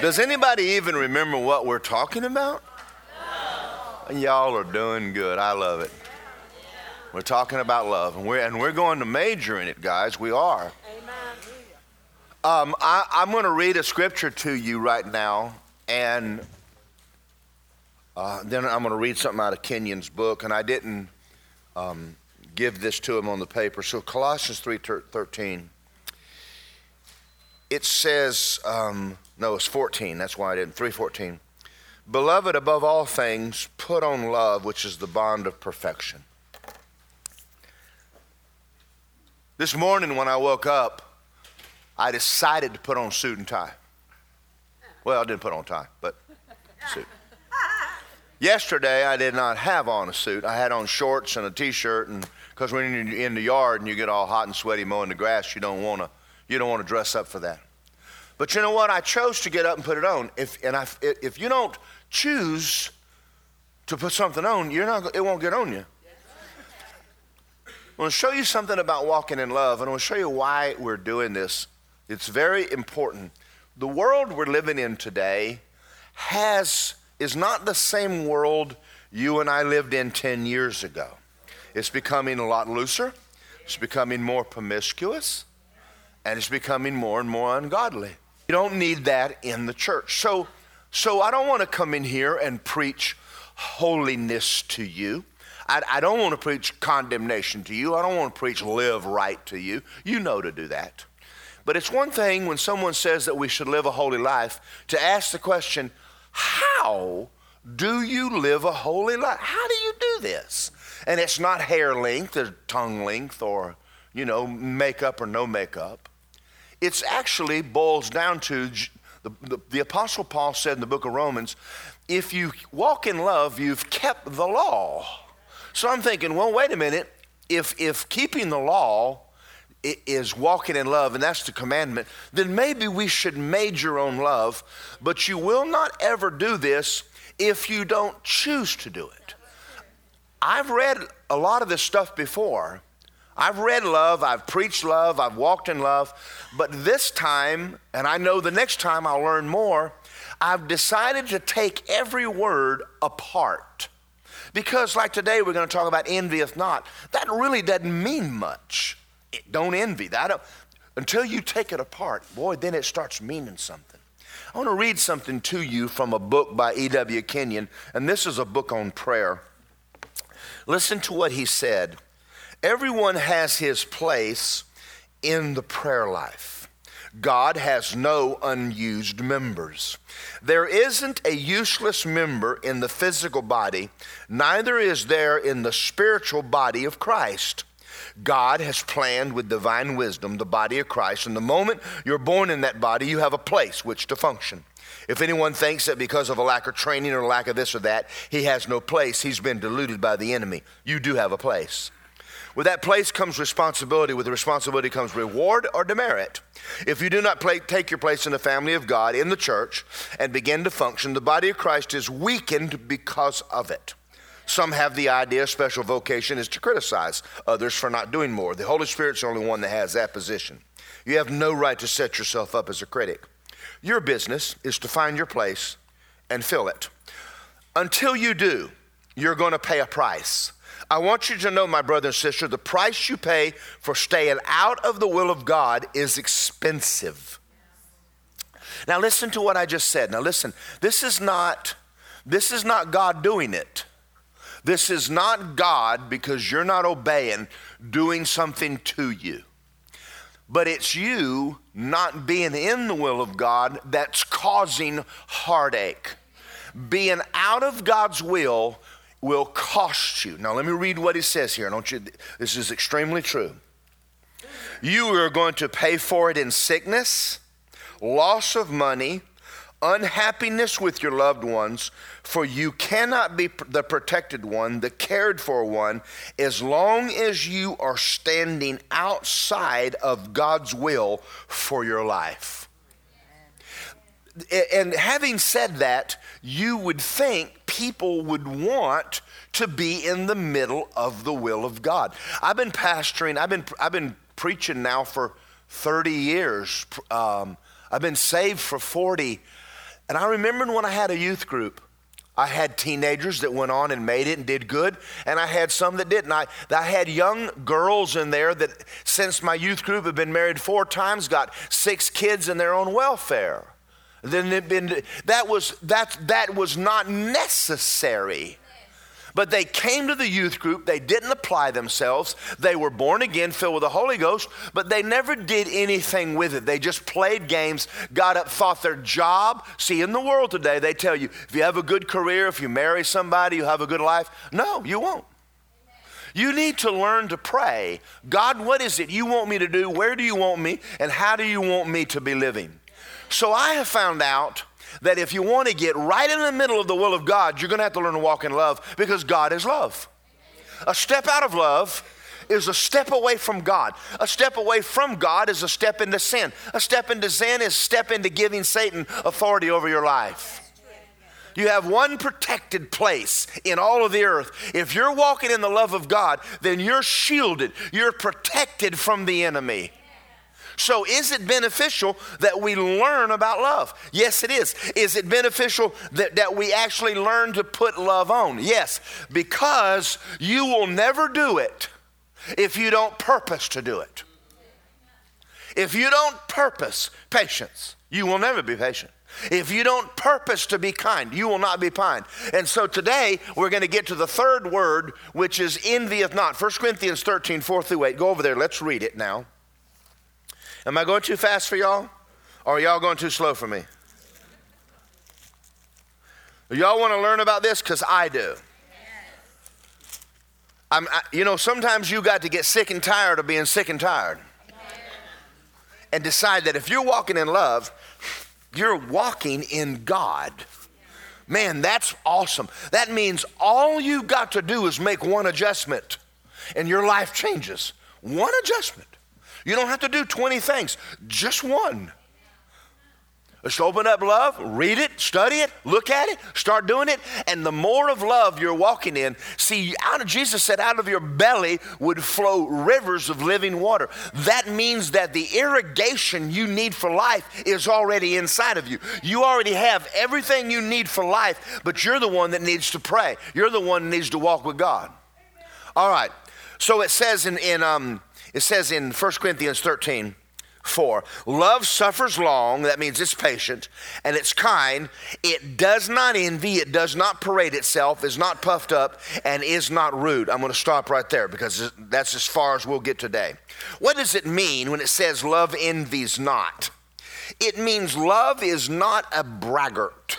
Does anybody even remember what we're talking about? No. Y'all are doing good. I love it. We're talking about love, and we're, and we're going to major in it, guys. We are. Um, I, I'm going to read a scripture to you right now, and uh, then I'm going to read something out of Kenyon's book, and I didn't um, give this to him on the paper. So Colossians 3.13, it says, um, no, it's 14. That's why I didn't. 3.14. Beloved, above all things, put on love, which is the bond of perfection. This morning when I woke up, I decided to put on suit and tie. Well, I didn't put on tie, but suit. Yesterday, I did not have on a suit. I had on shorts and a t-shirt, and because when you're in the yard and you get all hot and sweaty mowing the grass, you don't want to you don't want to dress up for that. But you know what? I chose to get up and put it on. If and I, if you don't choose to put something on, you're not. It won't get on you. I want to show you something about walking in love, and I want to show you why we're doing this it's very important. The world we're living in today has is not the same world you and I lived in 10 years ago. It's becoming a lot looser. It's becoming more promiscuous and it's becoming more and more ungodly. You don't need that in the church. So so I don't want to come in here and preach holiness to you. I, I don't want to preach condemnation to you. I don't want to preach live right to you. You know to do that. But it's one thing when someone says that we should live a holy life to ask the question, how do you live a holy life? How do you do this? And it's not hair length or tongue length or, you know, makeup or no makeup. It's actually boils down to the, the, the Apostle Paul said in the book of Romans, if you walk in love, you've kept the law. So I'm thinking, well, wait a minute. If, if keeping the law is walking in love, and that's the commandment, then maybe we should major on love, but you will not ever do this if you don't choose to do it. I've read a lot of this stuff before. I've read love, I've preached love, I've walked in love, but this time, and I know the next time I'll learn more, I've decided to take every word apart. Because, like today, we're going to talk about envieth not. That really doesn't mean much don't envy that. Uh, until you take it apart, boy, then it starts meaning something. I want to read something to you from a book by E.W. Kenyon, and this is a book on prayer. Listen to what he said. Everyone has his place in the prayer life. God has no unused members. There isn't a useless member in the physical body, neither is there in the spiritual body of Christ. God has planned with divine wisdom the body of Christ. And the moment you're born in that body, you have a place which to function. If anyone thinks that because of a lack of training or lack of this or that, he has no place, he's been deluded by the enemy. You do have a place. With that place comes responsibility. With the responsibility comes reward or demerit. If you do not play, take your place in the family of God, in the church, and begin to function, the body of Christ is weakened because of it. Some have the idea special vocation is to criticize others for not doing more. The Holy Spirit's the only one that has that position. You have no right to set yourself up as a critic. Your business is to find your place and fill it. Until you do, you're going to pay a price. I want you to know, my brother and sister, the price you pay for staying out of the will of God is expensive. Now listen to what I just said. Now listen, this is not this is not God doing it. This is not God because you're not obeying, doing something to you. But it's you not being in the will of God that's causing heartache. Being out of God's will will cost you. Now, let me read what he says here. Don't you? This is extremely true. You are going to pay for it in sickness, loss of money, unhappiness with your loved ones, for you cannot be the protected one, the cared for one, as long as you are standing outside of God's will for your life. And having said that, you would think people would want to be in the middle of the will of God. I've been pastoring, I've been, I've been preaching now for 30 years. Um, I've been saved for 40 And I remembered when I had a youth group, I had teenagers that went on and made it and did good, and I had some that didn't. I, I had young girls in there that, since my youth group had been married four times, got six kids in their own welfare. Then been, that was that that was not necessary. But they came to the youth group, they didn't apply themselves. They were born again, filled with the Holy Ghost, but they never did anything with it. They just played games, got up, thought their job. See, in the world today, they tell you if you have a good career, if you marry somebody, you have a good life. No, you won't. You need to learn to pray God, what is it you want me to do? Where do you want me? And how do you want me to be living? So I have found out that if you want to get right in the middle of the will of God, you're going to have to learn to walk in love because God is love. A step out of love is a step away from God. A step away from God is a step into sin. A step into sin is step into giving Satan authority over your life. You have one protected place in all of the earth. If you're walking in the love of God, then you're shielded. You're protected from the enemy. So, is it beneficial that we learn about love? Yes, it is. Is it beneficial that, that we actually learn to put love on? Yes, because you will never do it if you don't purpose to do it. If you don't purpose patience, you will never be patient. If you don't purpose to be kind, you will not be kind. And so today we're going to get to the third word, which is envieth not. 1 Corinthians 13, 4 through 8. Go over there. Let's read it now. Am I going too fast for y'all? Or are y'all going too slow for me? Y'all want to learn about this? Because I do. I'm, I, you know, sometimes you got to get sick and tired of being sick and tired. And decide that if you're walking in love, you're walking in God. Man, that's awesome. That means all you got to do is make one adjustment and your life changes. One adjustment. You don't have to do 20 things, just one. Just open up love, read it, study it, look at it, start doing it, and the more of love you're walking in, see, out of, Jesus said, out of your belly would flow rivers of living water. That means that the irrigation you need for life is already inside of you. You already have everything you need for life, but you're the one that needs to pray. You're the one that needs to walk with God. All right. So it says in, in um, it says in 1 Corinthians 13, 4, love suffers long, that means it's patient, and it's kind. It does not envy, it does not parade itself, is not puffed up, and is not rude. I'm going to stop right there because that's as far as we'll get today. What does it mean when it says love envies not? It means love is not a braggart.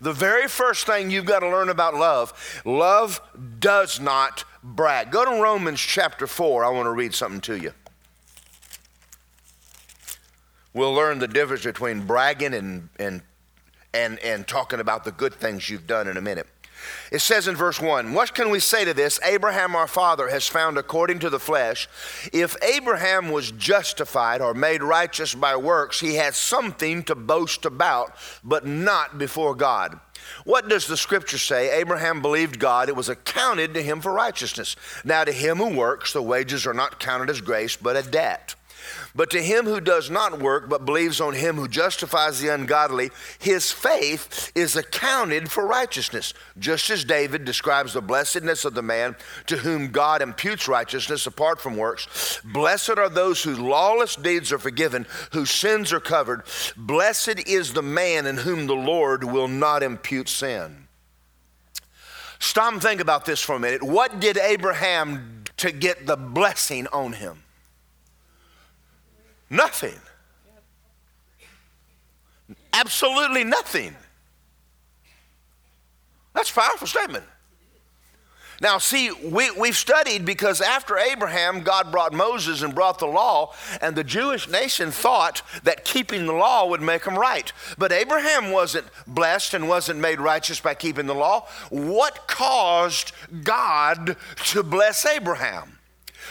The very first thing you've got to learn about love, love does not brag. Go to Romans chapter 4. I want to read something to you. We'll learn the difference between bragging and, and, and, and talking about the good things you've done in a minute. It says in verse 1 What can we say to this? Abraham our father has found according to the flesh. If Abraham was justified or made righteous by works, he has something to boast about, but not before God. What does the scripture say? Abraham believed God, it was accounted to him for righteousness. Now, to him who works, the wages are not counted as grace, but a debt. But to him who does not work, but believes on him who justifies the ungodly, his faith is accounted for righteousness. Just as David describes the blessedness of the man to whom God imputes righteousness apart from works. Blessed are those whose lawless deeds are forgiven, whose sins are covered. Blessed is the man in whom the Lord will not impute sin. Stop and think about this for a minute. What did Abraham to get the blessing on him? Nothing. Absolutely nothing. That's a powerful statement. Now, see, we, we've studied because after Abraham, God brought Moses and brought the law, and the Jewish nation thought that keeping the law would make them right. But Abraham wasn't blessed and wasn't made righteous by keeping the law. What caused God to bless Abraham?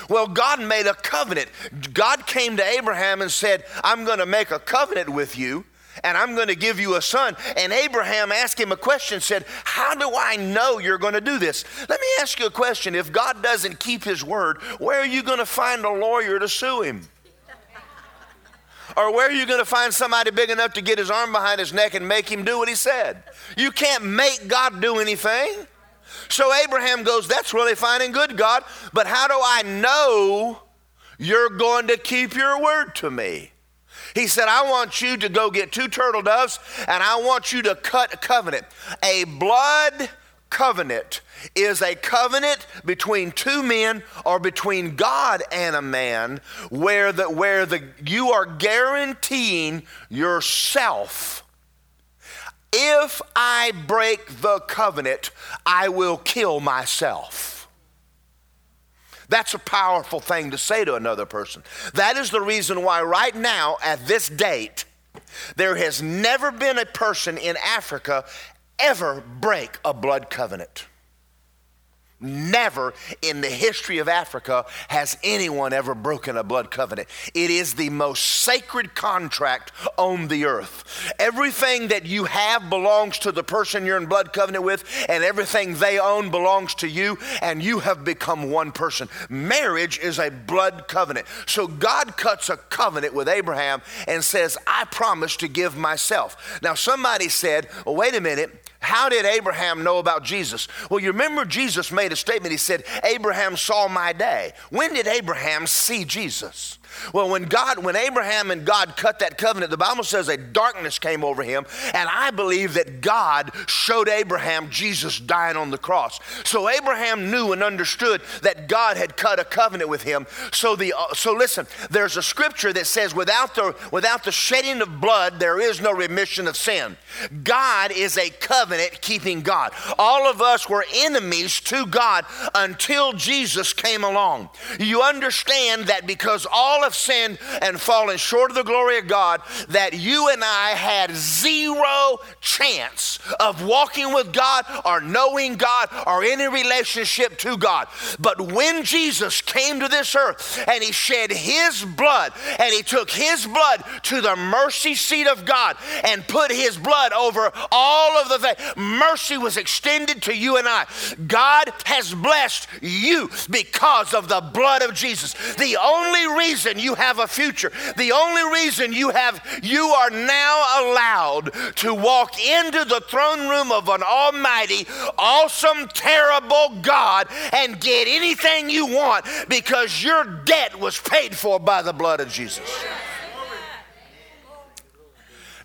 Well, God made a covenant. God came to Abraham and said, I'm going to make a covenant with you and I'm going to give you a son. And Abraham asked him a question, said, How do I know you're going to do this? Let me ask you a question. If God doesn't keep his word, where are you going to find a lawyer to sue him? Or where are you going to find somebody big enough to get his arm behind his neck and make him do what he said? You can't make God do anything. So Abraham goes, That's really fine and good, God, but how do I know you're going to keep your word to me? He said, I want you to go get two turtle doves and I want you to cut a covenant. A blood covenant is a covenant between two men or between God and a man where the, where the, you are guaranteeing yourself if I break the covenant, I will kill myself. That's a powerful thing to say to another person. That is the reason why, right now, at this date, there has never been a person in Africa ever break a blood covenant. Never in the history of Africa has anyone ever broken a blood covenant. It is the most sacred contract on the earth. Everything that you have belongs to the person you're in blood covenant with, and everything they own belongs to you, and you have become one person. Marriage is a blood covenant. So God cuts a covenant with Abraham and says, I promise to give myself. Now, somebody said, well, wait a minute. How did Abraham know about Jesus? Well, you remember Jesus made a statement. He said, Abraham saw my day. When did Abraham see Jesus? Well, when God, when Abraham and God cut that covenant, the Bible says a darkness came over him, and I believe that God showed Abraham Jesus dying on the cross. So Abraham knew and understood that God had cut a covenant with him. So the uh, so listen, there's a scripture that says without the without the shedding of blood there is no remission of sin. God is a covenant keeping God. All of us were enemies to God until Jesus came along. You understand that because all have sinned and fallen short of the glory of God, that you and I had zero chance of walking with God or knowing God or any relationship to God. But when Jesus came to this earth and he shed his blood and he took his blood to the mercy seat of God and put his blood over all of the things, mercy was extended to you and I. God has blessed you because of the blood of Jesus. The only reason reason you have a future, the only reason you have you are now allowed to walk into the throne room of an almighty, awesome, terrible God and get anything you want because your debt was paid for by the blood of Jesus.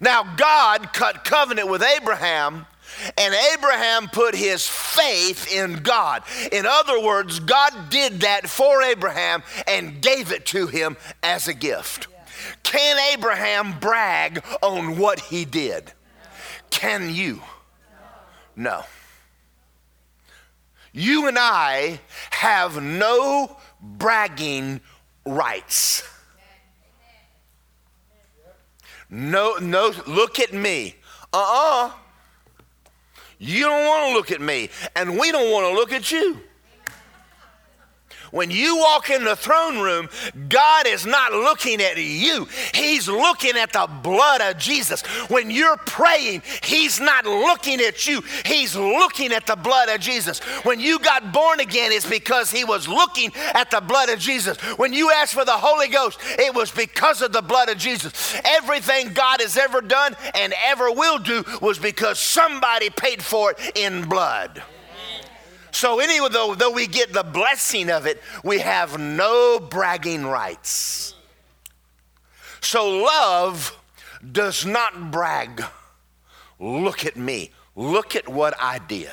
Now, God cut covenant with Abraham and Abraham put his faith in God. In other words, God did that for Abraham and gave it to him as a gift. Can Abraham brag on what he did? Can you? No. You and I have no bragging rights. No, no, look at me. Uh uh-uh. uh you don't want to look at me, and we don't want to look at you. When you walk in the throne room, God is not looking at you. He's looking at the blood of Jesus. When you're praying, He's not looking at you. He's looking at the blood of Jesus. When you got born again, it's because He was looking at the blood of Jesus. When you asked for the Holy Ghost, it was because of the blood of Jesus. Everything God has ever done and ever will do was because somebody paid for it in blood. So, anyway, though, though we get the blessing of it, we have no bragging rights. So, love does not brag. Look at me. Look at what I did.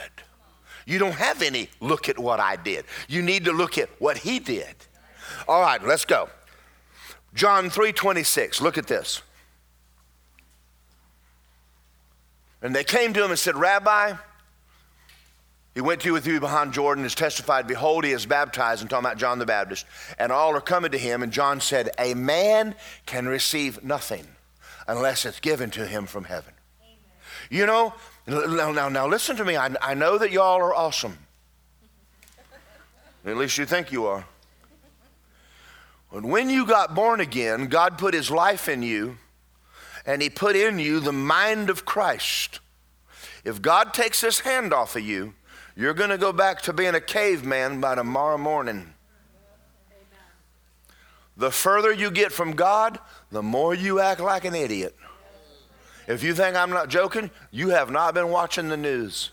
You don't have any look at what I did. You need to look at what he did. All right, let's go. John 3:26. Look at this. And they came to him and said, "Rabbi, he went to with you behind Jordan, has testified, Behold, he is baptized, and talking about John the Baptist. And all are coming to him. And John said, A man can receive nothing unless it's given to him from heaven. Amen. You know, now, now, now listen to me. I, I know that y'all are awesome. At least you think you are. But when you got born again, God put his life in you, and he put in you the mind of Christ. If God takes his hand off of you, you're going to go back to being a caveman by tomorrow morning. the further you get from God, the more you act like an idiot. If you think I'm not joking, you have not been watching the news.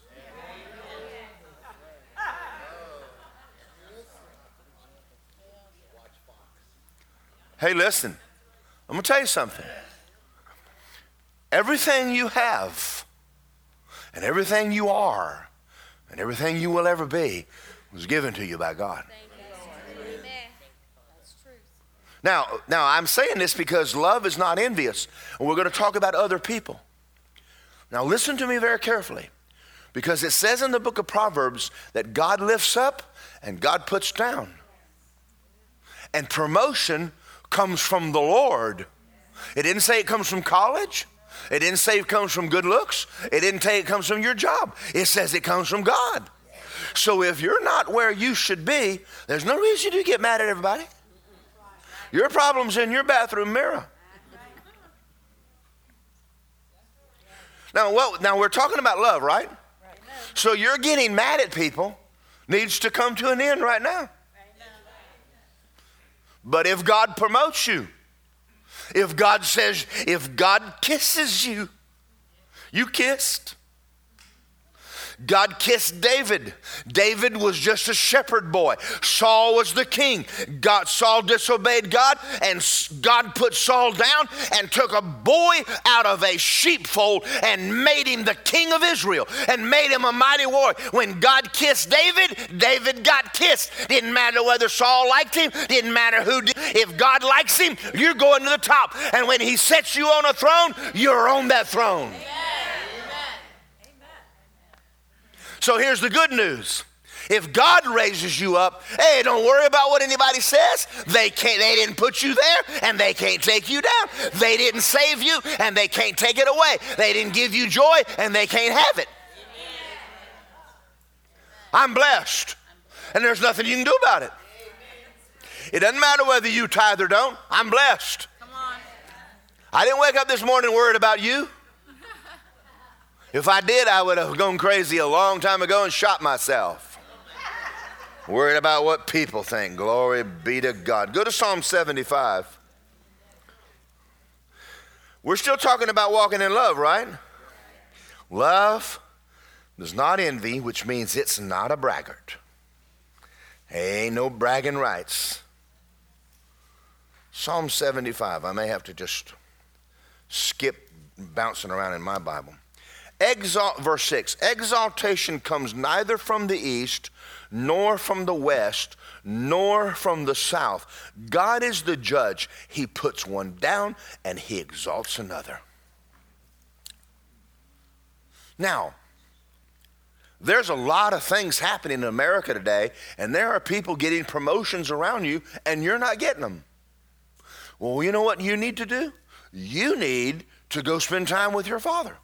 Hey, listen, I'm going to tell you something. Everything you have, and everything you are, and everything you will ever be was given to you by God. Now, now I'm saying this because love is not envious. And we're going to talk about other people. Now listen to me very carefully. Because it says in the book of Proverbs that God lifts up and God puts down. And promotion comes from the Lord. It didn't say it comes from college. It didn't say it comes from good looks. It didn't say it comes from your job. It says it comes from God. So if you're not where you should be, there's no reason you to get mad at everybody. Your problem's in your bathroom mirror. Now, well, now we're talking about love, right? So you're getting mad at people needs to come to an end right now. But if God promotes you, if God says, if God kisses you, you kissed. God kissed David. David was just a shepherd boy. Saul was the king. God, Saul disobeyed God, and God put Saul down and took a boy out of a sheepfold and made him the king of Israel and made him a mighty warrior. When God kissed David, David got kissed. Didn't matter whether Saul liked him, didn't matter who did. If God likes him, you're going to the top. And when he sets you on a throne, you're on that throne. Yeah. So here's the good news. If God raises you up, hey, don't worry about what anybody says. They can't they didn't put you there and they can't take you down. They didn't save you and they can't take it away. They didn't give you joy and they can't have it. I'm blessed. And there's nothing you can do about it. It doesn't matter whether you tithe or don't. I'm blessed. I didn't wake up this morning worried about you. If I did, I would have gone crazy a long time ago and shot myself. Worried about what people think. Glory be to God. Go to Psalm 75. We're still talking about walking in love, right? Love does not envy, which means it's not a braggart. Ain't no bragging rights. Psalm 75. I may have to just skip bouncing around in my Bible. Exalt, verse 6 Exaltation comes neither from the east, nor from the west, nor from the south. God is the judge. He puts one down and he exalts another. Now, there's a lot of things happening in America today, and there are people getting promotions around you, and you're not getting them. Well, you know what you need to do? You need to go spend time with your father.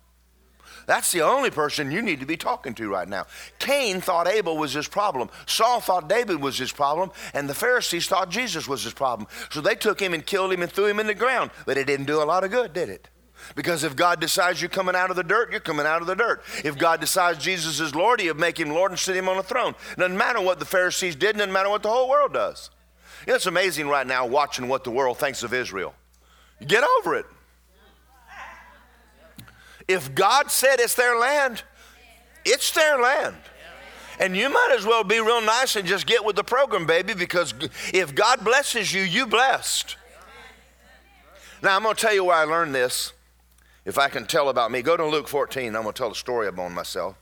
That's the only person you need to be talking to right now. Cain thought Abel was his problem. Saul thought David was his problem. And the Pharisees thought Jesus was his problem. So they took him and killed him and threw him in the ground. But it didn't do a lot of good, did it? Because if God decides you're coming out of the dirt, you're coming out of the dirt. If God decides Jesus is Lord, he'll make him Lord and sit him on a throne. Doesn't matter what the Pharisees did, doesn't matter what the whole world does. It's amazing right now watching what the world thinks of Israel. Get over it. If God said it's their land, it's their land. And you might as well be real nice and just get with the program, baby, because if God blesses you, you blessed. Now, I'm going to tell you where I learned this. If I can tell about me, go to Luke 14. I'm going to tell a story about myself.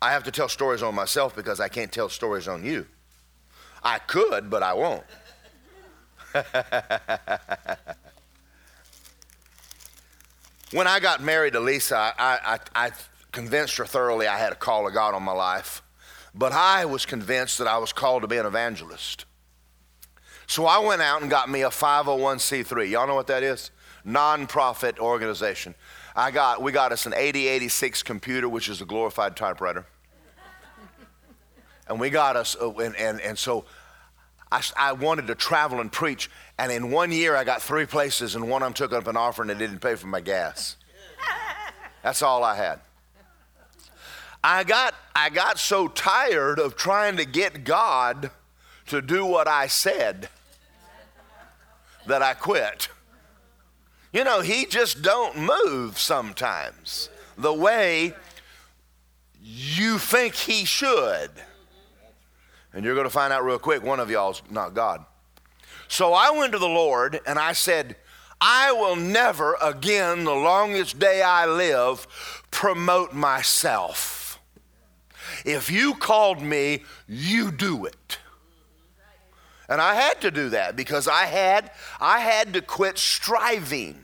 I have to tell stories on myself because I can't tell stories on you. I could, but I won't. When I got married to Lisa, I, I, I convinced her thoroughly I had a call of God on my life. But I was convinced that I was called to be an evangelist. So I went out and got me a 501c3. Y'all know what that is? Nonprofit organization. I got, we got us an 8086 computer, which is a glorified typewriter. and we got us, uh, and, and, and so I, I wanted to travel and preach. And in one year, I got three places, and one of them took up an offering and didn't pay for my gas. That's all I had. I got, I got so tired of trying to get God to do what I said that I quit. You know, he just don't move sometimes the way you think he should. And you're going to find out real quick one of y'all's not God. So I went to the Lord and I said, I will never again, the longest day I live, promote myself. If you called me, you do it. And I had to do that because I had I had to quit striving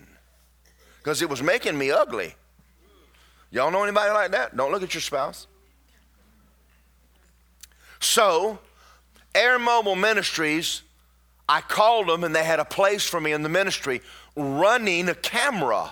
because it was making me ugly. Y'all know anybody like that? Don't look at your spouse. So, Air Mobile Ministries, I called them and they had a place for me in the ministry running a camera,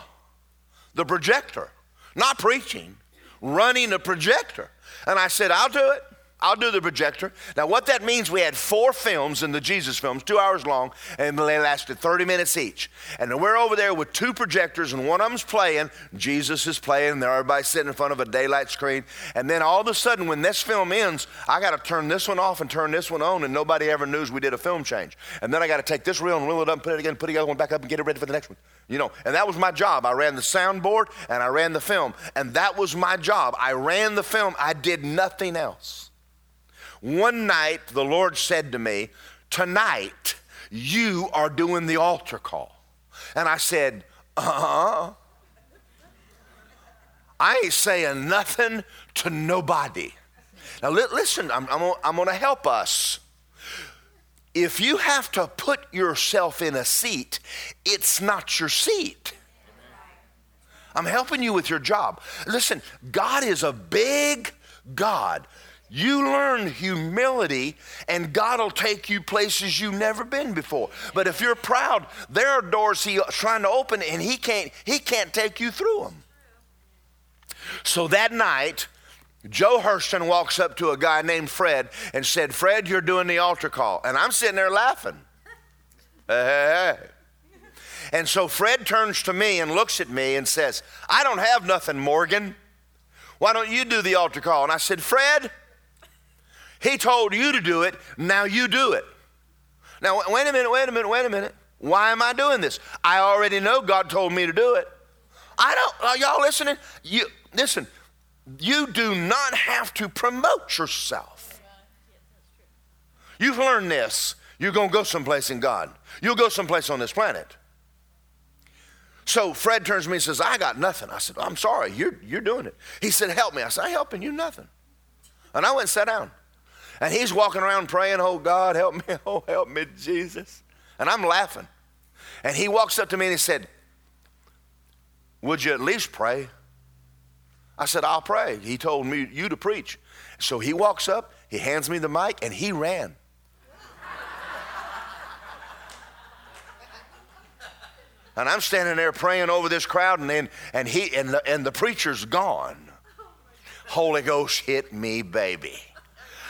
the projector, not preaching, running a projector. And I said, I'll do it. I'll do the projector. Now, what that means, we had four films in the Jesus films, two hours long, and they lasted 30 minutes each. And we're over there with two projectors, and one of them's playing. Jesus is playing, and everybody's sitting in front of a daylight screen. And then all of a sudden, when this film ends, I got to turn this one off and turn this one on, and nobody ever knows we did a film change. And then I got to take this reel and reel it up and put it again, put the other one back up and get it ready for the next one. You know, and that was my job. I ran the soundboard and I ran the film, and that was my job. I ran the film, I did nothing else. One night, the Lord said to me, Tonight, you are doing the altar call. And I said, Uh huh. I ain't saying nothing to nobody. Now, li- listen, I'm, I'm, I'm going to help us. If you have to put yourself in a seat, it's not your seat. I'm helping you with your job. Listen, God is a big God. You learn humility, and God will take you places you've never been before. But if you're proud, there are doors He's trying to open, and He can't. He can't take you through them. So that night, Joe Hurston walks up to a guy named Fred and said, "Fred, you're doing the altar call," and I'm sitting there laughing. Hey. And so Fred turns to me and looks at me and says, "I don't have nothing, Morgan. Why don't you do the altar call?" And I said, "Fred." He told you to do it, now you do it. Now, wait a minute, wait a minute, wait a minute. Why am I doing this? I already know God told me to do it. I don't, are y'all listening? You, listen, you do not have to promote yourself. You've learned this. You're going to go someplace in God. You'll go someplace on this planet. So Fred turns to me and says, I got nothing. I said, I'm sorry, you're, you're doing it. He said, Help me. I said, I'm helping you nothing. And I went and sat down. And he's walking around praying, Oh God, help me. Oh, help me, Jesus. And I'm laughing. And he walks up to me and he said, Would you at least pray? I said, I'll pray. He told me you to preach. So he walks up, he hands me the mic, and he ran. and I'm standing there praying over this crowd, and then and he and the, and the preacher's gone. Holy Ghost hit me, baby.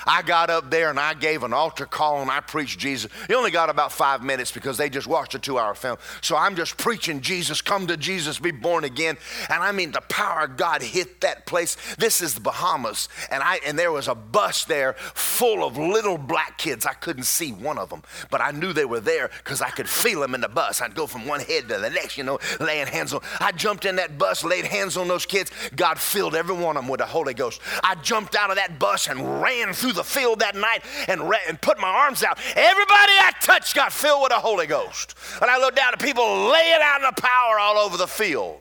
I got up there and I gave an altar call and I preached Jesus. He only got about five minutes because they just watched a two hour film. So I'm just preaching Jesus, come to Jesus, be born again. And I mean, the power of God hit that place. This is the Bahamas. And, I, and there was a bus there full of little black kids. I couldn't see one of them, but I knew they were there because I could feel them in the bus. I'd go from one head to the next, you know, laying hands on. I jumped in that bus, laid hands on those kids. God filled every one of them with the Holy Ghost. I jumped out of that bus and ran through the field that night and, re- and put my arms out. Everybody I touched got filled with the Holy Ghost. And I looked down at people laying out in the power all over the field.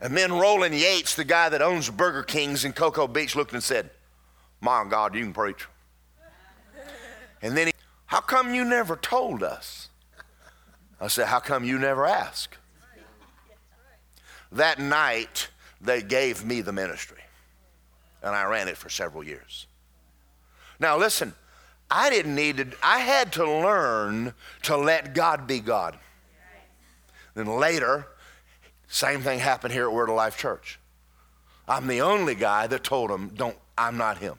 And then Roland Yates, the guy that owns Burger Kings in Cocoa Beach, looked and said, My God, you can preach. And then he, How come you never told us? I said, How come you never asked? That night, they gave me the ministry and I ran it for several years. Now, listen, I didn't need to, I had to learn to let God be God. Then later, same thing happened here at Word of Life Church. I'm the only guy that told him, don't, I'm not him.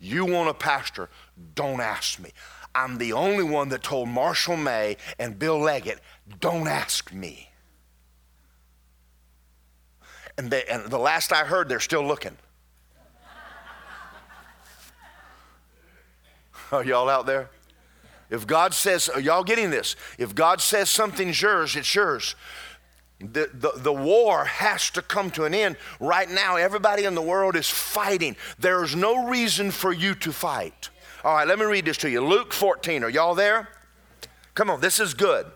You want a pastor, don't ask me. I'm the only one that told Marshall May and Bill Leggett, don't ask me. And, they, and the last I heard, they're still looking. Are y'all out there? If God says, are y'all getting this? If God says something's yours, it's yours. The, the, the, war has to come to an end. Right now, everybody in the world is fighting. There is no reason for you to fight. All right, let me read this to you. Luke 14. Are y'all there? Come on, this is good.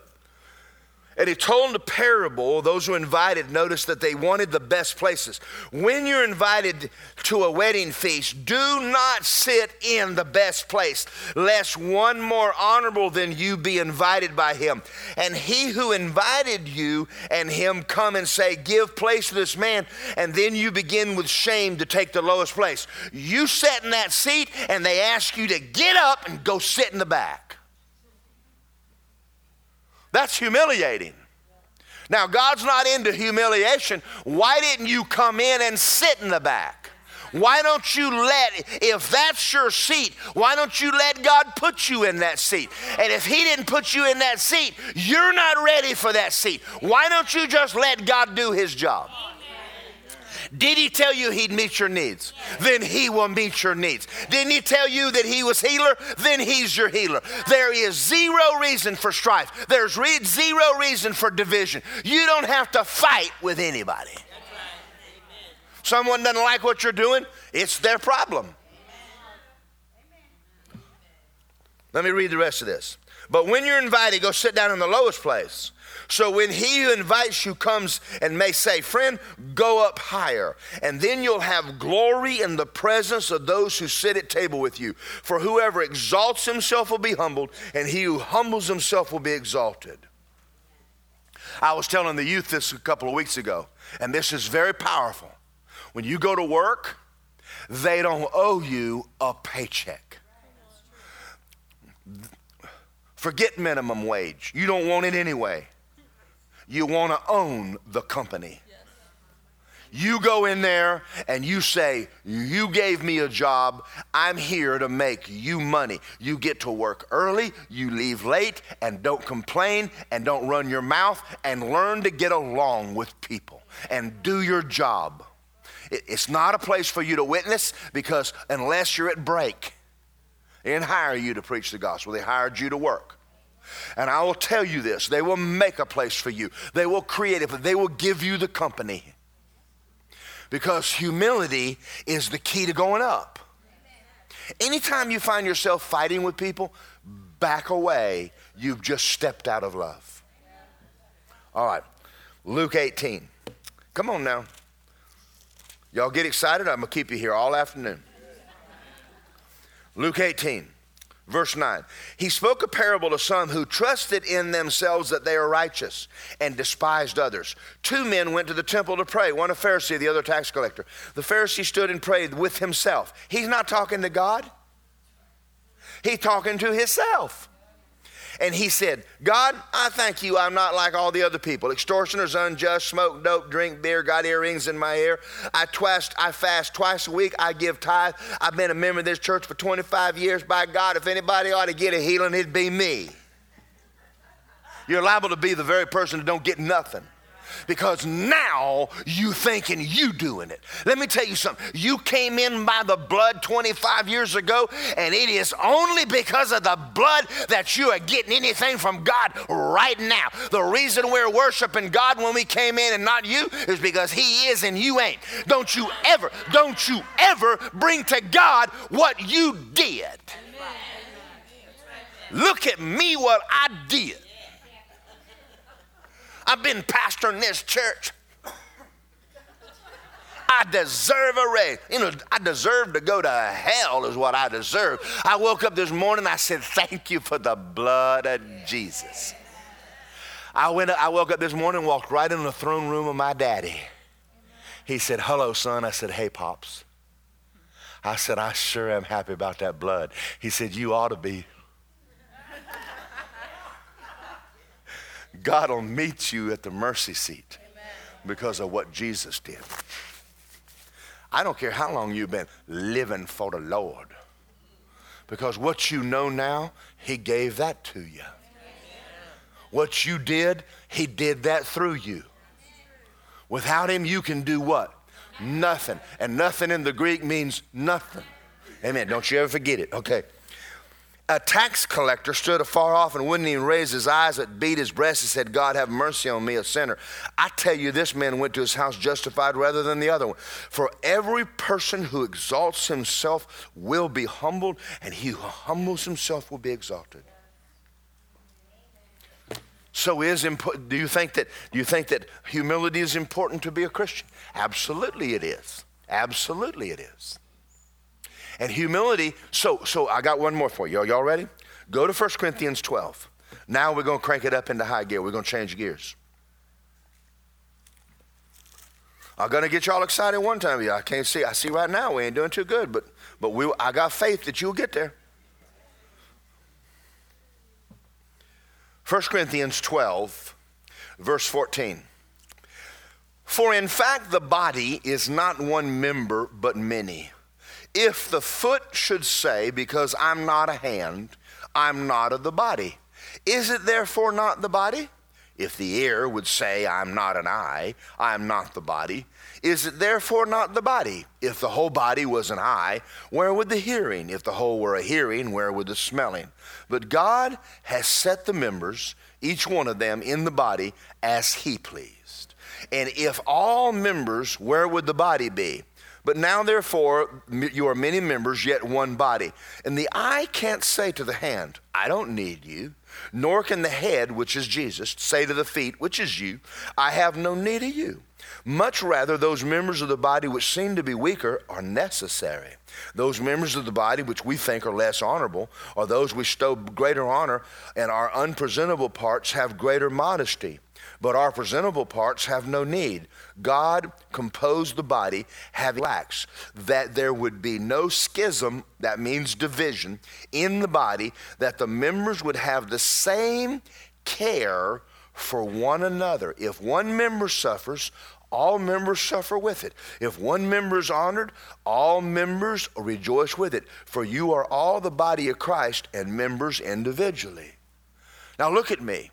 And he told the parable, those who invited noticed that they wanted the best places. When you're invited to a wedding feast, do not sit in the best place, lest one more honorable than you be invited by him. And he who invited you and him come and say, Give place to this man, and then you begin with shame to take the lowest place. You sat in that seat, and they ask you to get up and go sit in the back. That's humiliating. Now, God's not into humiliation. Why didn't you come in and sit in the back? Why don't you let, if that's your seat, why don't you let God put you in that seat? And if He didn't put you in that seat, you're not ready for that seat. Why don't you just let God do His job? Did he tell you he'd meet your needs? Then he will meet your needs. Didn't he tell you that he was healer? Then he's your healer. There is zero reason for strife. There's re- zero reason for division. You don't have to fight with anybody. Someone doesn't like what you're doing, it's their problem. Let me read the rest of this. But when you're invited, go sit down in the lowest place so when he who invites you comes and may say, Friend, go up higher, and then you'll have glory in the presence of those who sit at table with you. For whoever exalts himself will be humbled, and he who humbles himself will be exalted. I was telling the youth this a couple of weeks ago, and this is very powerful. When you go to work, they don't owe you a paycheck. Forget minimum wage. You don't want it anyway you want to own the company. You go in there and you say, You gave me a job. I'm here to make you money. You get to work early, you leave late, and don't complain and don't run your mouth and learn to get along with people and do your job. It's not a place for you to witness because unless you're at break, they didn't hire you to preach the gospel, they hired you to work. And I will tell you this they will make a place for you, they will create it, but they will give you the company. Because humility is the key to going up. Anytime you find yourself fighting with people, back away. You've just stepped out of love. All right, Luke 18. Come on now. Y'all get excited? I'm going to keep you here all afternoon. Luke 18. Verse 9, he spoke a parable to some who trusted in themselves that they are righteous and despised others. Two men went to the temple to pray, one a Pharisee, the other a tax collector. The Pharisee stood and prayed with himself. He's not talking to God, he's talking to himself. And he said, God, I thank you I'm not like all the other people. Extortioners, unjust, smoke dope, drink beer, got earrings in my ear. I twice, I fast twice a week. I give tithe. I've been a member of this church for 25 years. By God, if anybody ought to get a healing, it'd be me. You're liable to be the very person that don't get nothing because now you thinking you doing it. Let me tell you something. You came in by the blood 25 years ago, and it is only because of the blood that you are getting anything from God right now. The reason we're worshiping God when we came in and not you is because He is and you ain't. Don't you ever, don't you ever bring to God what you did. Look at me, what I did. I've been pastoring this church. I deserve a raise. You know, I deserve to go to hell, is what I deserve. I woke up this morning, I said, Thank you for the blood of Jesus. I, went, I woke up this morning, walked right in the throne room of my daddy. He said, Hello, son. I said, Hey, Pops. I said, I sure am happy about that blood. He said, You ought to be. God will meet you at the mercy seat because of what Jesus did. I don't care how long you've been living for the Lord. Because what you know now, He gave that to you. What you did, He did that through you. Without Him, you can do what? Nothing. And nothing in the Greek means nothing. Amen. Don't you ever forget it. Okay. A tax collector stood afar off and wouldn't even raise his eyes, but beat his breast and said, God, have mercy on me, a sinner. I tell you, this man went to his house justified rather than the other one. For every person who exalts himself will be humbled, and he who humbles himself will be exalted. So is impo- do you think that do you think that humility is important to be a Christian? Absolutely it is. Absolutely it is. And humility, so so I got one more for you. Are Y'all ready? Go to 1 Corinthians 12. Now we're going to crank it up into high gear. We're going to change gears. I'm going to get y'all excited one time. I can't see. I see right now we ain't doing too good, but but we I got faith that you'll get there. 1 Corinthians 12, verse 14. For in fact, the body is not one member, but many. If the foot should say, Because I'm not a hand, I'm not of the body, is it therefore not the body? If the ear would say, I'm not an eye, I am not the body, is it therefore not the body? If the whole body was an eye, where would the hearing? If the whole were a hearing, where would the smelling? But God has set the members, each one of them, in the body as He pleased. And if all members, where would the body be? But now, therefore, you are many members, yet one body. And the eye can't say to the hand, I don't need you. Nor can the head, which is Jesus, say to the feet, which is you, I have no need of you. Much rather, those members of the body which seem to be weaker are necessary. Those members of the body which we think are less honorable are those we bestow greater honor, and our unpresentable parts have greater modesty but our presentable parts have no need. God composed the body having lacks, that there would be no schism, that means division, in the body, that the members would have the same care for one another. If one member suffers, all members suffer with it. If one member is honored, all members rejoice with it. For you are all the body of Christ and members individually. Now look at me.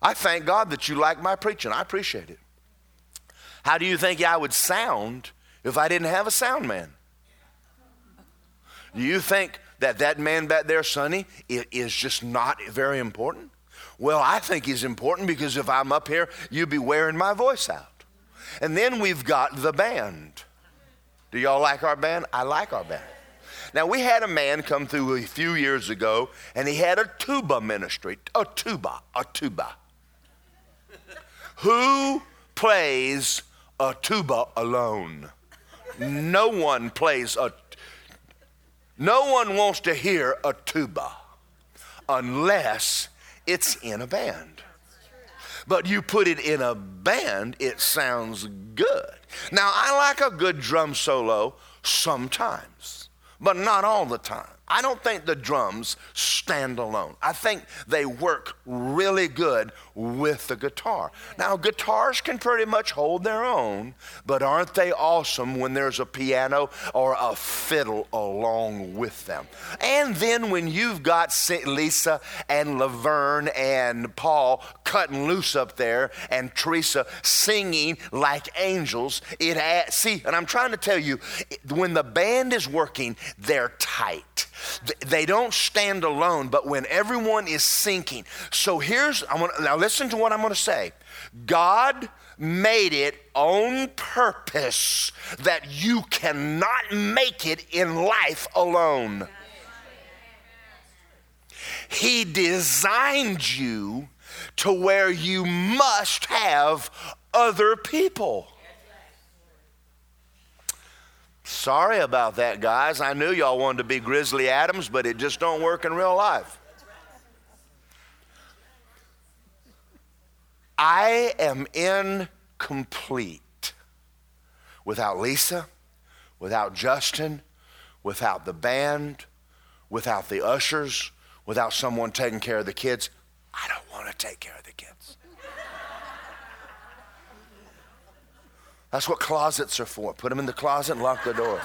I thank God that you like my preaching. I appreciate it. How do you think I would sound if I didn't have a sound man? Do you think that that man back there, Sonny, is just not very important? Well, I think he's important because if I'm up here, you'd be wearing my voice out. And then we've got the band. Do y'all like our band? I like our band. Now, we had a man come through a few years ago, and he had a tuba ministry. A tuba, a tuba. Who plays a tuba alone? No one plays a no one wants to hear a tuba unless it's in a band. But you put it in a band, it sounds good. Now, I like a good drum solo sometimes, but not all the time. I don't think the drums stand alone. I think they work really good with the guitar. Now, guitars can pretty much hold their own, but aren't they awesome when there's a piano or a fiddle along with them? And then when you've got Lisa and Laverne and Paul cutting loose up there and Teresa singing like angels, it adds, see, and I'm trying to tell you, when the band is working, they're tight. They don't stand alone, but when everyone is sinking. So here's, I want now listen to what I'm going to say. God made it on purpose that you cannot make it in life alone. He designed you to where you must have other people. Sorry about that, guys. I knew y'all wanted to be Grizzly Adams, but it just don't work in real life. I am incomplete without Lisa, without Justin, without the band, without the ushers, without someone taking care of the kids. I don't want to take care of the kids. That's what closets are for. Put them in the closet and lock the door.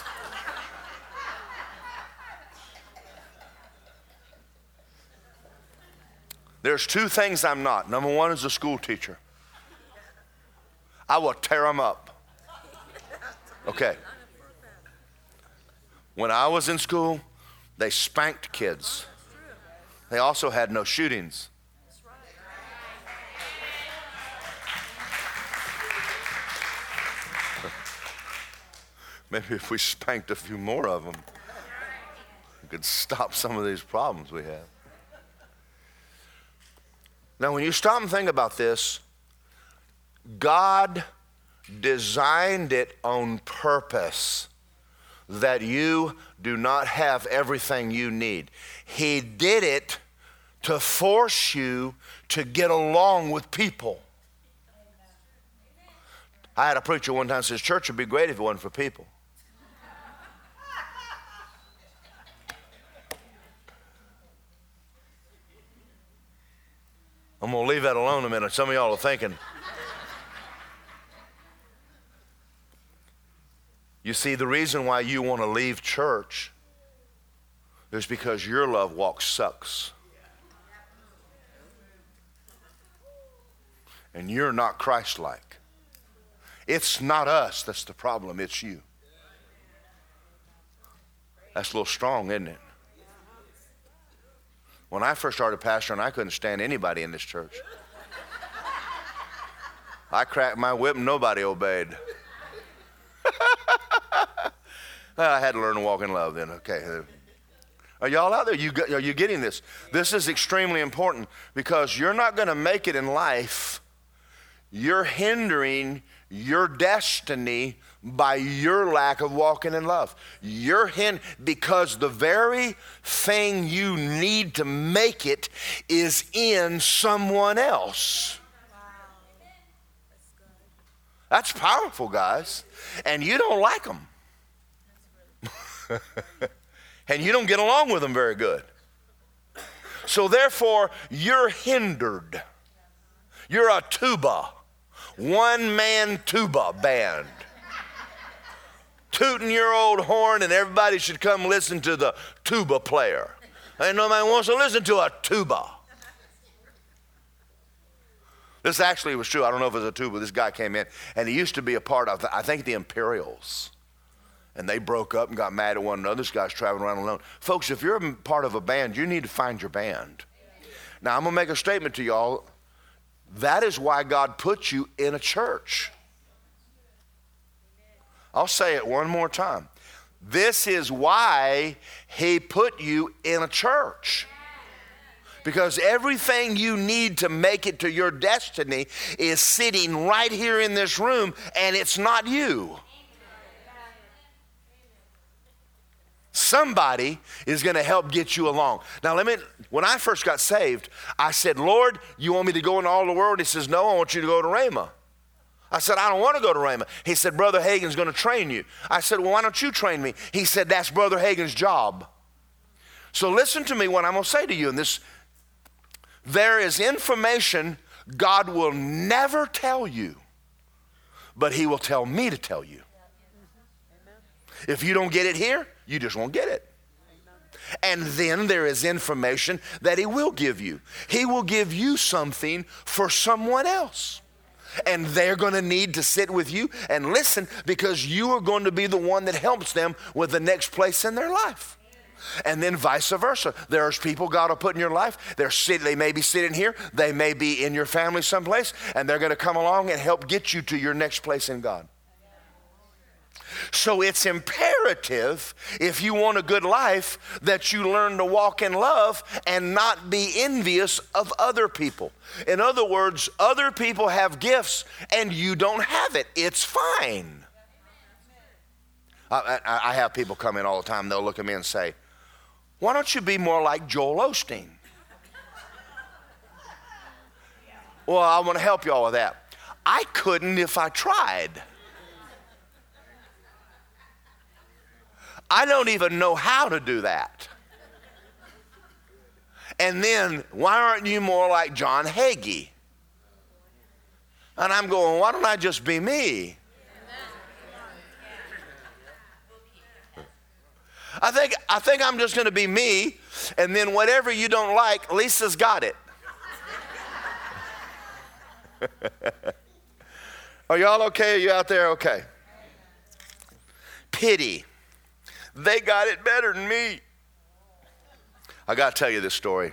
There's two things I'm not. Number one is a school teacher. I will tear them up. Okay. When I was in school, they spanked kids. They also had no shootings. Maybe if we spanked a few more of them, we could stop some of these problems we have. Now, when you stop and think about this, God designed it on purpose that you do not have everything you need. He did it to force you to get along with people. I had a preacher one time says church would be great if it wasn't for people. I'm going to leave that alone a minute. Some of y'all are thinking. You see, the reason why you want to leave church is because your love walk sucks. And you're not Christ like. It's not us that's the problem, it's you. That's a little strong, isn't it? When I first started pastoring, I couldn't stand anybody in this church. I cracked my whip nobody obeyed. I had to learn to walk in love then. Okay. Are y'all out there? You, are you getting this? This is extremely important because you're not going to make it in life. You're hindering your destiny by your lack of walking in love. You're hin- because the very thing you need to make it is in someone else. That's powerful, guys. And you don't like them. and you don't get along with them very good. So, therefore, you're hindered. You're a tuba, one man tuba band. Tooting your old horn, and everybody should come listen to the tuba player. Ain't nobody wants to listen to a tuba. This actually was true. I don't know if it was a tuba. This guy came in, and he used to be a part of, I think, the Imperials and they broke up and got mad at one another. This guy's traveling around alone. Folks, if you're a part of a band, you need to find your band. Now, I'm going to make a statement to y'all. That is why God put you in a church. I'll say it one more time. This is why He put you in a church. Because everything you need to make it to your destiny is sitting right here in this room, and it's not you. Somebody is going to help get you along. Now, let me, when I first got saved, I said, Lord, you want me to go into all the world? He says, No, I want you to go to Rhema. I said, I don't want to go to Rhema. He said, Brother Hagin's going to train you. I said, Well, why don't you train me? He said, That's Brother Hagin's job. So listen to me what I'm going to say to you in this. There is information God will never tell you, but He will tell me to tell you. If you don't get it here, you just won't get it. And then there is information that He will give you. He will give you something for someone else. And they're going to need to sit with you and listen because you are going to be the one that helps them with the next place in their life. And then vice versa. There's people God will put in your life. They're sit, they may be sitting here, they may be in your family someplace, and they're going to come along and help get you to your next place in God. So it's imperative, if you want a good life, that you learn to walk in love and not be envious of other people. In other words, other people have gifts and you don't have it. It's fine. I, I, I have people come in all the time, they'll look at me and say, Why don't you be more like Joel Osteen? Well, I want to help you all with that. I couldn't if I tried. I don't even know how to do that. And then, why aren't you more like John Hagee? And I'm going, why don't I just be me? I think, I think I'm just going to be me, and then whatever you don't like, Lisa's got it. Are y'all okay? Are you out there? Okay. Pity. They got it better than me. I got to tell you this story.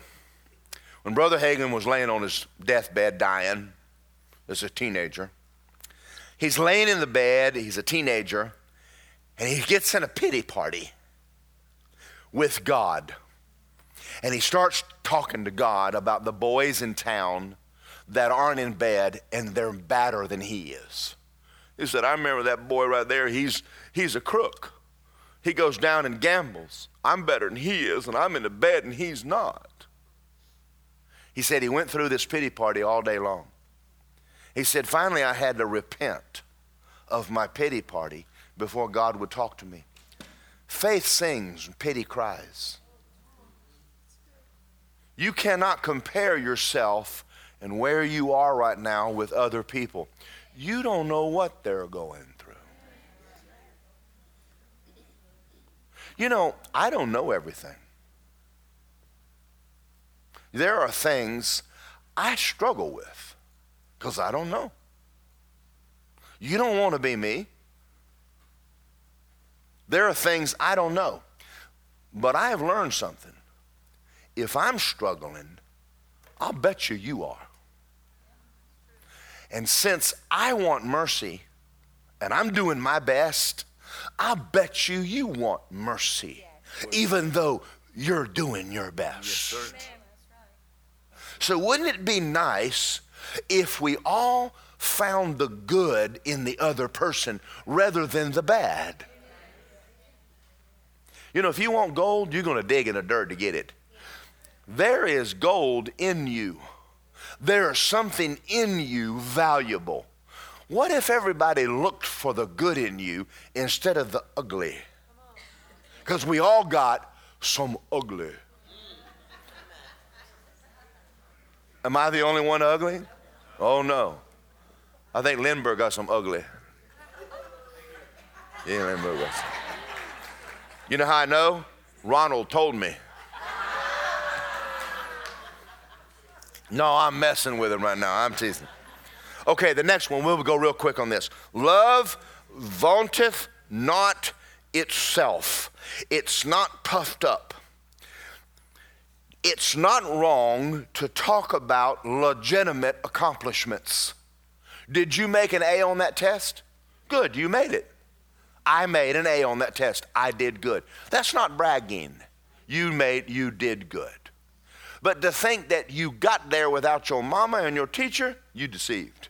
When Brother Hagin was laying on his deathbed dying as a teenager, he's laying in the bed, he's a teenager, and he gets in a pity party with God. And he starts talking to God about the boys in town that aren't in bed and they're badder than he is. He said, I remember that boy right there, he's, he's a crook. He goes down and gambles. I'm better than he is, and I'm in the bed and he's not. He said he went through this pity party all day long. He said, finally, I had to repent of my pity party before God would talk to me. Faith sings and pity cries. You cannot compare yourself and where you are right now with other people. You don't know what they're going through. You know, I don't know everything. There are things I struggle with because I don't know. You don't want to be me. There are things I don't know. But I have learned something. If I'm struggling, I'll bet you you are. And since I want mercy and I'm doing my best, I bet you you want mercy, even though you're doing your best. Yes, so, wouldn't it be nice if we all found the good in the other person rather than the bad? You know, if you want gold, you're going to dig in the dirt to get it. There is gold in you. There is something in you valuable. What if everybody looked for the good in you instead of the ugly? Because we all got some ugly. Am I the only one ugly? Oh no. I think Lindbergh got some ugly. Yeah, Lindbergh got some. You know how I know? Ronald told me. No, I'm messing with him right now. I'm teasing. Okay, the next one, we'll go real quick on this. Love vaunteth not itself, it's not puffed up. It's not wrong to talk about legitimate accomplishments. Did you make an A on that test? Good, you made it. I made an A on that test. I did good. That's not bragging. You made, you did good. But to think that you got there without your mama and your teacher, you deceived.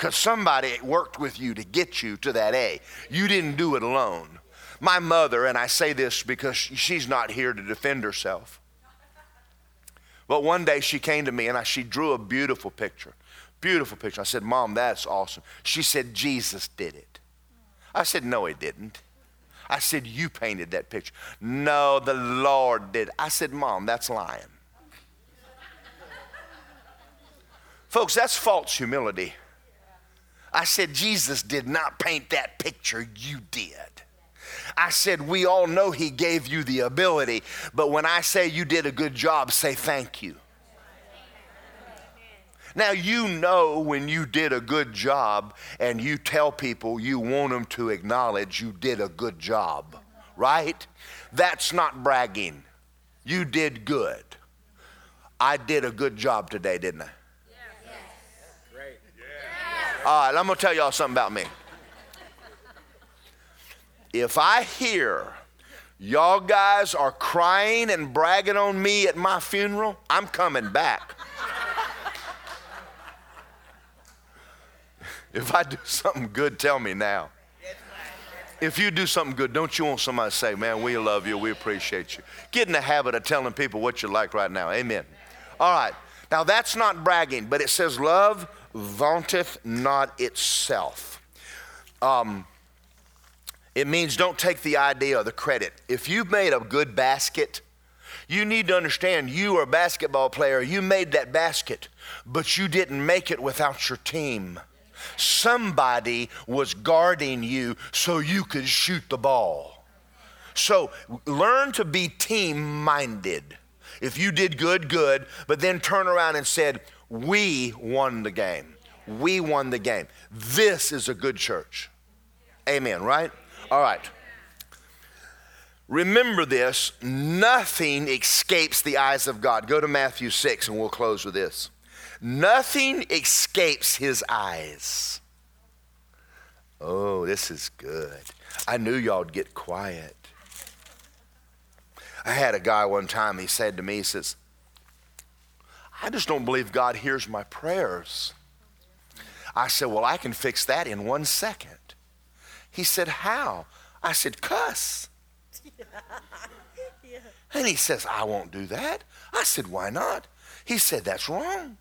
Because somebody worked with you to get you to that A. You didn't do it alone. My mother, and I say this because she's not here to defend herself, but one day she came to me and I, she drew a beautiful picture. Beautiful picture. I said, Mom, that's awesome. She said, Jesus did it. I said, No, he didn't. I said, You painted that picture. No, the Lord did. I said, Mom, that's lying. Folks, that's false humility. I said, Jesus did not paint that picture, you did. I said, we all know he gave you the ability, but when I say you did a good job, say thank you. Now, you know when you did a good job and you tell people you want them to acknowledge you did a good job, right? That's not bragging. You did good. I did a good job today, didn't I? All right, I'm going to tell y'all something about me. If I hear y'all guys are crying and bragging on me at my funeral, I'm coming back. If I do something good, tell me now. If you do something good, don't you want somebody to say, Man, we love you, we appreciate you? Get in the habit of telling people what you like right now. Amen. All right. Now that's not bragging, but it says, Love vaunteth not itself. Um, it means don't take the idea or the credit. If you've made a good basket, you need to understand you are a basketball player. You made that basket, but you didn't make it without your team. Somebody was guarding you so you could shoot the ball. So learn to be team minded. If you did good, good, but then turn around and said, We won the game. We won the game. This is a good church. Amen, right? All right. Remember this nothing escapes the eyes of God. Go to Matthew 6 and we'll close with this. Nothing escapes his eyes. Oh, this is good. I knew y'all'd get quiet. I had a guy one time, he said to me, he says, I just don't believe God hears my prayers. I said, Well, I can fix that in one second. He said, How? I said, Cuss. yeah. And he says, I won't do that. I said, Why not? He said, That's wrong.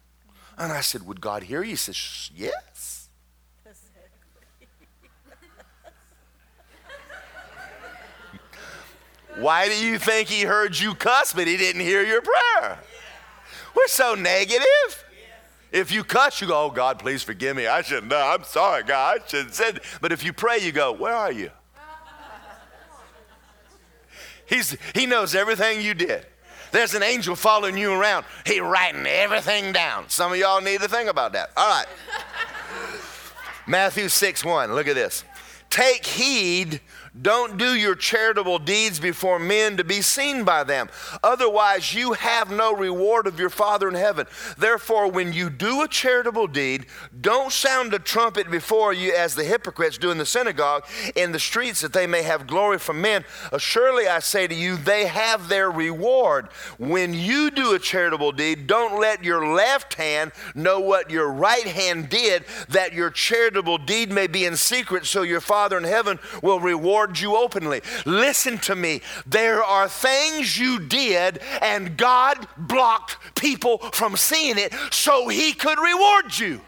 And I said, Would God hear you? He says, Yes. Why do you think he heard you cuss, but he didn't hear your prayer? We're so negative. If you cuss, you go, Oh, God, please forgive me. I shouldn't know. I'm sorry, God. I shouldn't. But if you pray, you go, Where are you? He's, he knows everything you did. There's an angel following you around. He writing everything down. Some of y'all need to think about that. All right. Matthew 6 1. Look at this. Take heed don't do your charitable deeds before men to be seen by them. Otherwise, you have no reward of your Father in heaven. Therefore, when you do a charitable deed, don't sound a trumpet before you as the hypocrites do in the synagogue in the streets that they may have glory from men. Surely I say to you, they have their reward. When you do a charitable deed, don't let your left hand know what your right hand did, that your charitable deed may be in secret, so your Father in heaven will reward you openly. Listen to me. There are things you did, and God blocked people from seeing it so He could reward you. Amen.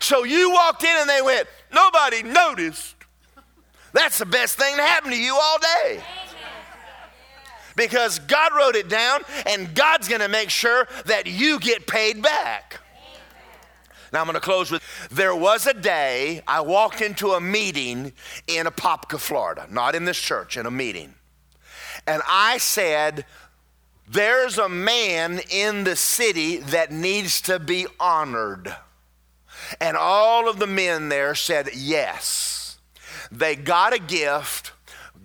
So you walked in and they went, Nobody noticed. That's the best thing to happen to you all day. Because God wrote it down, and God's gonna make sure that you get paid back. Now I'm going to close with there was a day I walked into a meeting in Apopka, Florida, not in this church, in a meeting. And I said, There's a man in the city that needs to be honored. And all of the men there said yes. They got a gift,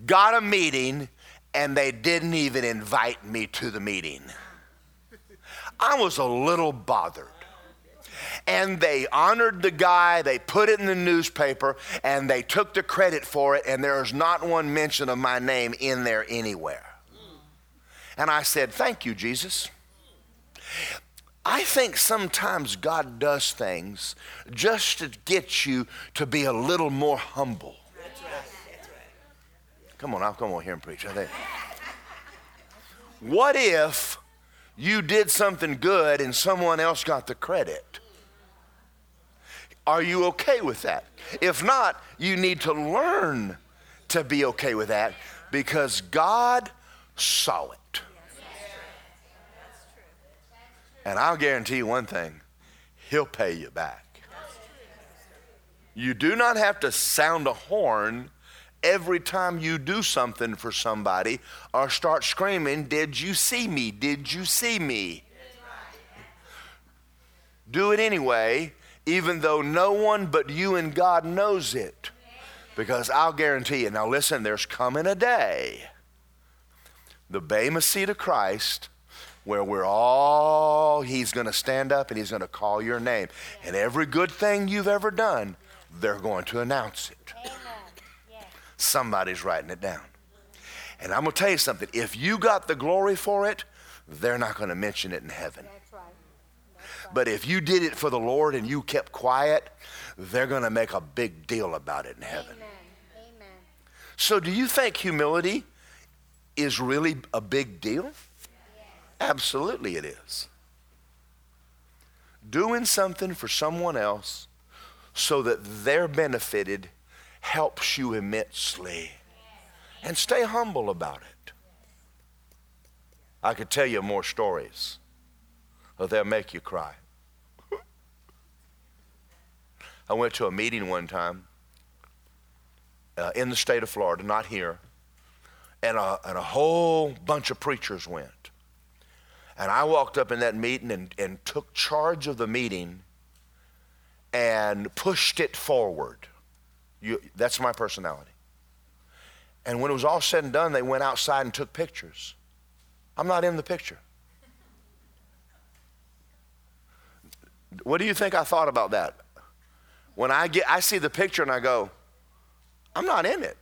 got a meeting, and they didn't even invite me to the meeting. I was a little bothered and they honored the guy, they put it in the newspaper, and they took the credit for it, and there is not one mention of my name in there anywhere. And I said, Thank you, Jesus. I think sometimes God does things just to get you to be a little more humble. Come on, I'll come on here and preach. I think. What if you did something good and someone else got the credit? Are you okay with that? If not, you need to learn to be okay with that because God saw it. And I'll guarantee you one thing He'll pay you back. You do not have to sound a horn every time you do something for somebody or start screaming, Did you see me? Did you see me? Do it anyway even though no one but you and God knows it. Because I'll guarantee you, now listen, there's coming a day, the Bema seat of Christ, where we're all, He's going to stand up and He's going to call your name. And every good thing you've ever done, they're going to announce it. Somebody's writing it down. And I'm going to tell you something if you got the glory for it, they're not going to mention it in heaven. But if you did it for the Lord and you kept quiet, they're going to make a big deal about it in heaven. Amen. Amen. So, do you think humility is really a big deal? Yes. Absolutely, it is. Doing something for someone else so that they're benefited helps you immensely. And stay humble about it. I could tell you more stories, but they'll make you cry. I went to a meeting one time uh, in the state of Florida, not here, and a, and a whole bunch of preachers went. And I walked up in that meeting and, and took charge of the meeting and pushed it forward. You, that's my personality. And when it was all said and done, they went outside and took pictures. I'm not in the picture. What do you think I thought about that? When I get I see the picture and I go, I'm not in it.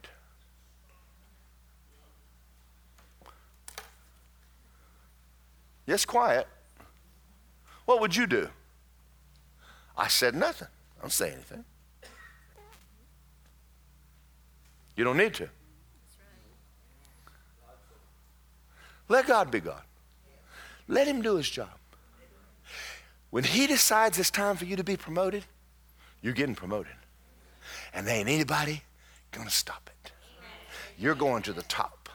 Yes, quiet. What would you do? I said nothing. I don't say anything. You don't need to. Let God be God. Let Him do His job. When He decides it's time for you to be promoted, you're getting promoted. And there ain't anybody going to stop it. You're going to the top.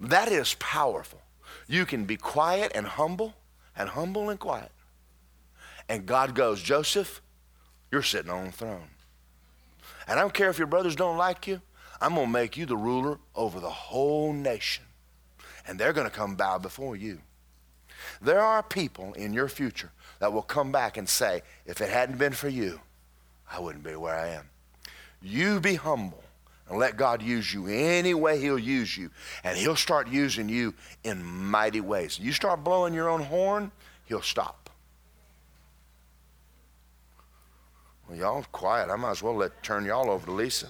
That is powerful. You can be quiet and humble, and humble and quiet. And God goes, Joseph, you're sitting on the throne. And I don't care if your brothers don't like you, I'm going to make you the ruler over the whole nation. And they're going to come bow before you. There are people in your future that will come back and say, if it hadn't been for you, I wouldn't be where I am. You be humble and let God use you any way He'll use you. And He'll start using you in mighty ways. You start blowing your own horn, He'll stop. Well, y'all quiet. I might as well let turn y'all over to Lisa.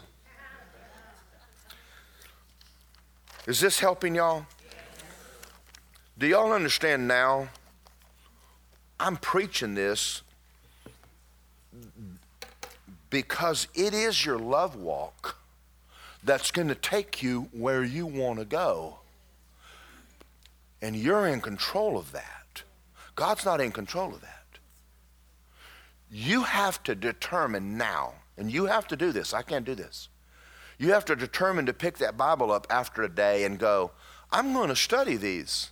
Is this helping y'all? Do y'all understand now? I'm preaching this because it is your love walk that's going to take you where you want to go. And you're in control of that. God's not in control of that. You have to determine now, and you have to do this. I can't do this. You have to determine to pick that Bible up after a day and go, I'm going to study these.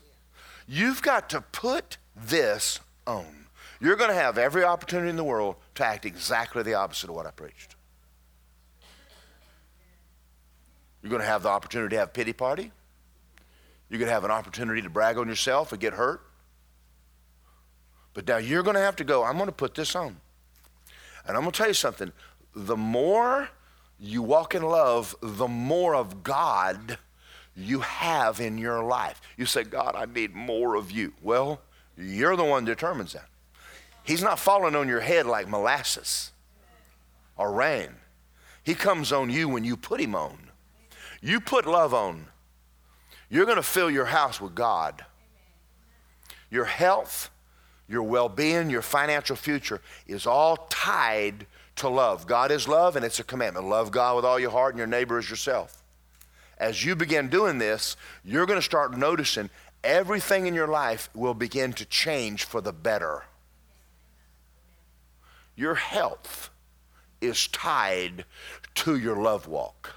You've got to put this on. You're going to have every opportunity in the world to act exactly the opposite of what I preached. You're going to have the opportunity to have pity party. You're going to have an opportunity to brag on yourself or get hurt. But now you're going to have to go, I'm going to put this on. And I'm going to tell you something. The more you walk in love, the more of God you have in your life. You say, God, I need more of you. Well, you're the one determines that. He's not falling on your head like molasses or rain. He comes on you when you put him on. You put love on, you're going to fill your house with God. Your health, your well being, your financial future is all tied to love. God is love, and it's a commandment. Love God with all your heart and your neighbor as yourself. As you begin doing this, you're going to start noticing everything in your life will begin to change for the better. Your health is tied to your love walk.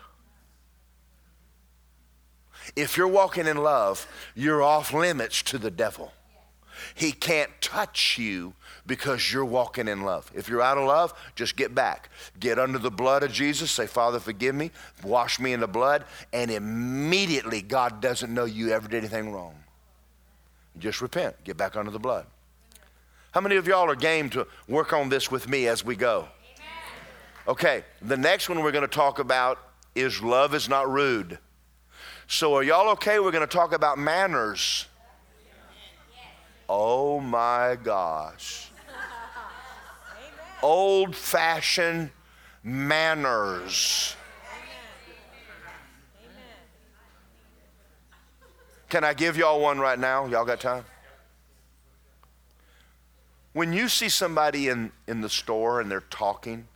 If you're walking in love, you're off limits to the devil. He can't touch you because you're walking in love. If you're out of love, just get back. Get under the blood of Jesus. Say, Father, forgive me. Wash me in the blood. And immediately, God doesn't know you ever did anything wrong. Just repent. Get back under the blood. How many of y'all are game to work on this with me as we go? Okay, the next one we're going to talk about is love is not rude. So, are y'all okay? We're going to talk about manners. Oh my gosh. Old fashioned manners. Can I give y'all one right now? Y'all got time? When you see somebody in, in the store and they're talking,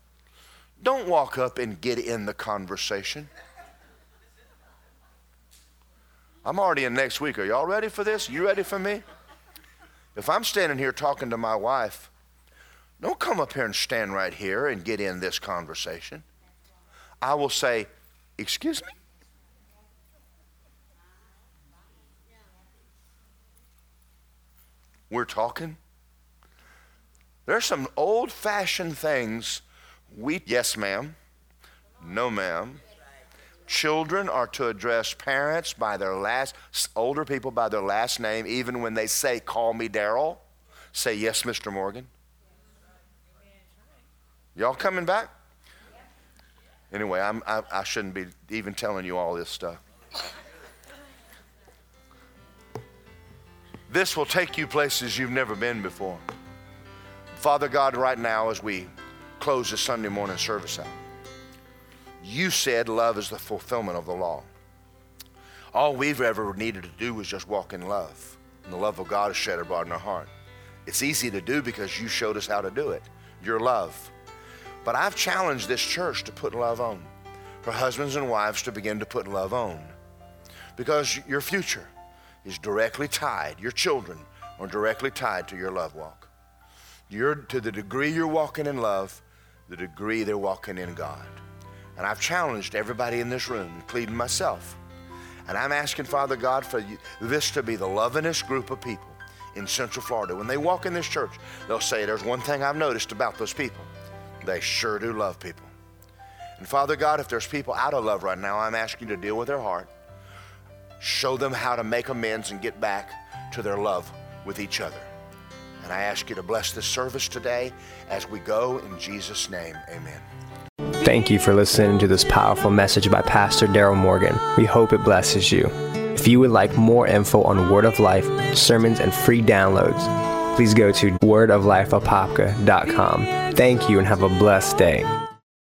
don't walk up and get in the conversation. I'm already in next week. Are y'all ready for this? You ready for me? If I'm standing here talking to my wife, don't come up here and stand right here and get in this conversation. I will say, Excuse me? We're talking. There's some old fashioned things we, yes, ma'am, no, ma'am. Children are to address parents by their last, older people by their last name, even when they say, Call me Daryl. Say, Yes, Mr. Morgan. Y'all coming back? Anyway, I, I shouldn't be even telling you all this stuff. This will take you places you've never been before. Father God, right now, as we close this Sunday morning service out, you said love is the fulfillment of the law. All we've ever needed to do was just walk in love. And the love of God is shed abroad in our heart. It's easy to do because you showed us how to do it. Your love. But I've challenged this church to put love on, for husbands and wives to begin to put love on. Because your future is directly tied, your children are directly tied to your love walk. You're, to the degree you're walking in love, the degree they're walking in God. And I've challenged everybody in this room, including myself. And I'm asking Father God for you, this to be the lovingest group of people in Central Florida. When they walk in this church, they'll say, There's one thing I've noticed about those people. They sure do love people. And Father God, if there's people out of love right now, I'm asking you to deal with their heart. Show them how to make amends and get back to their love with each other. And I ask you to bless this service today as we go in Jesus' name. Amen. Thank you for listening to this powerful message by Pastor Daryl Morgan. We hope it blesses you. If you would like more info on Word of Life, sermons, and free downloads, please go to wordoflifeapopka.com. Thank you and have a blessed day.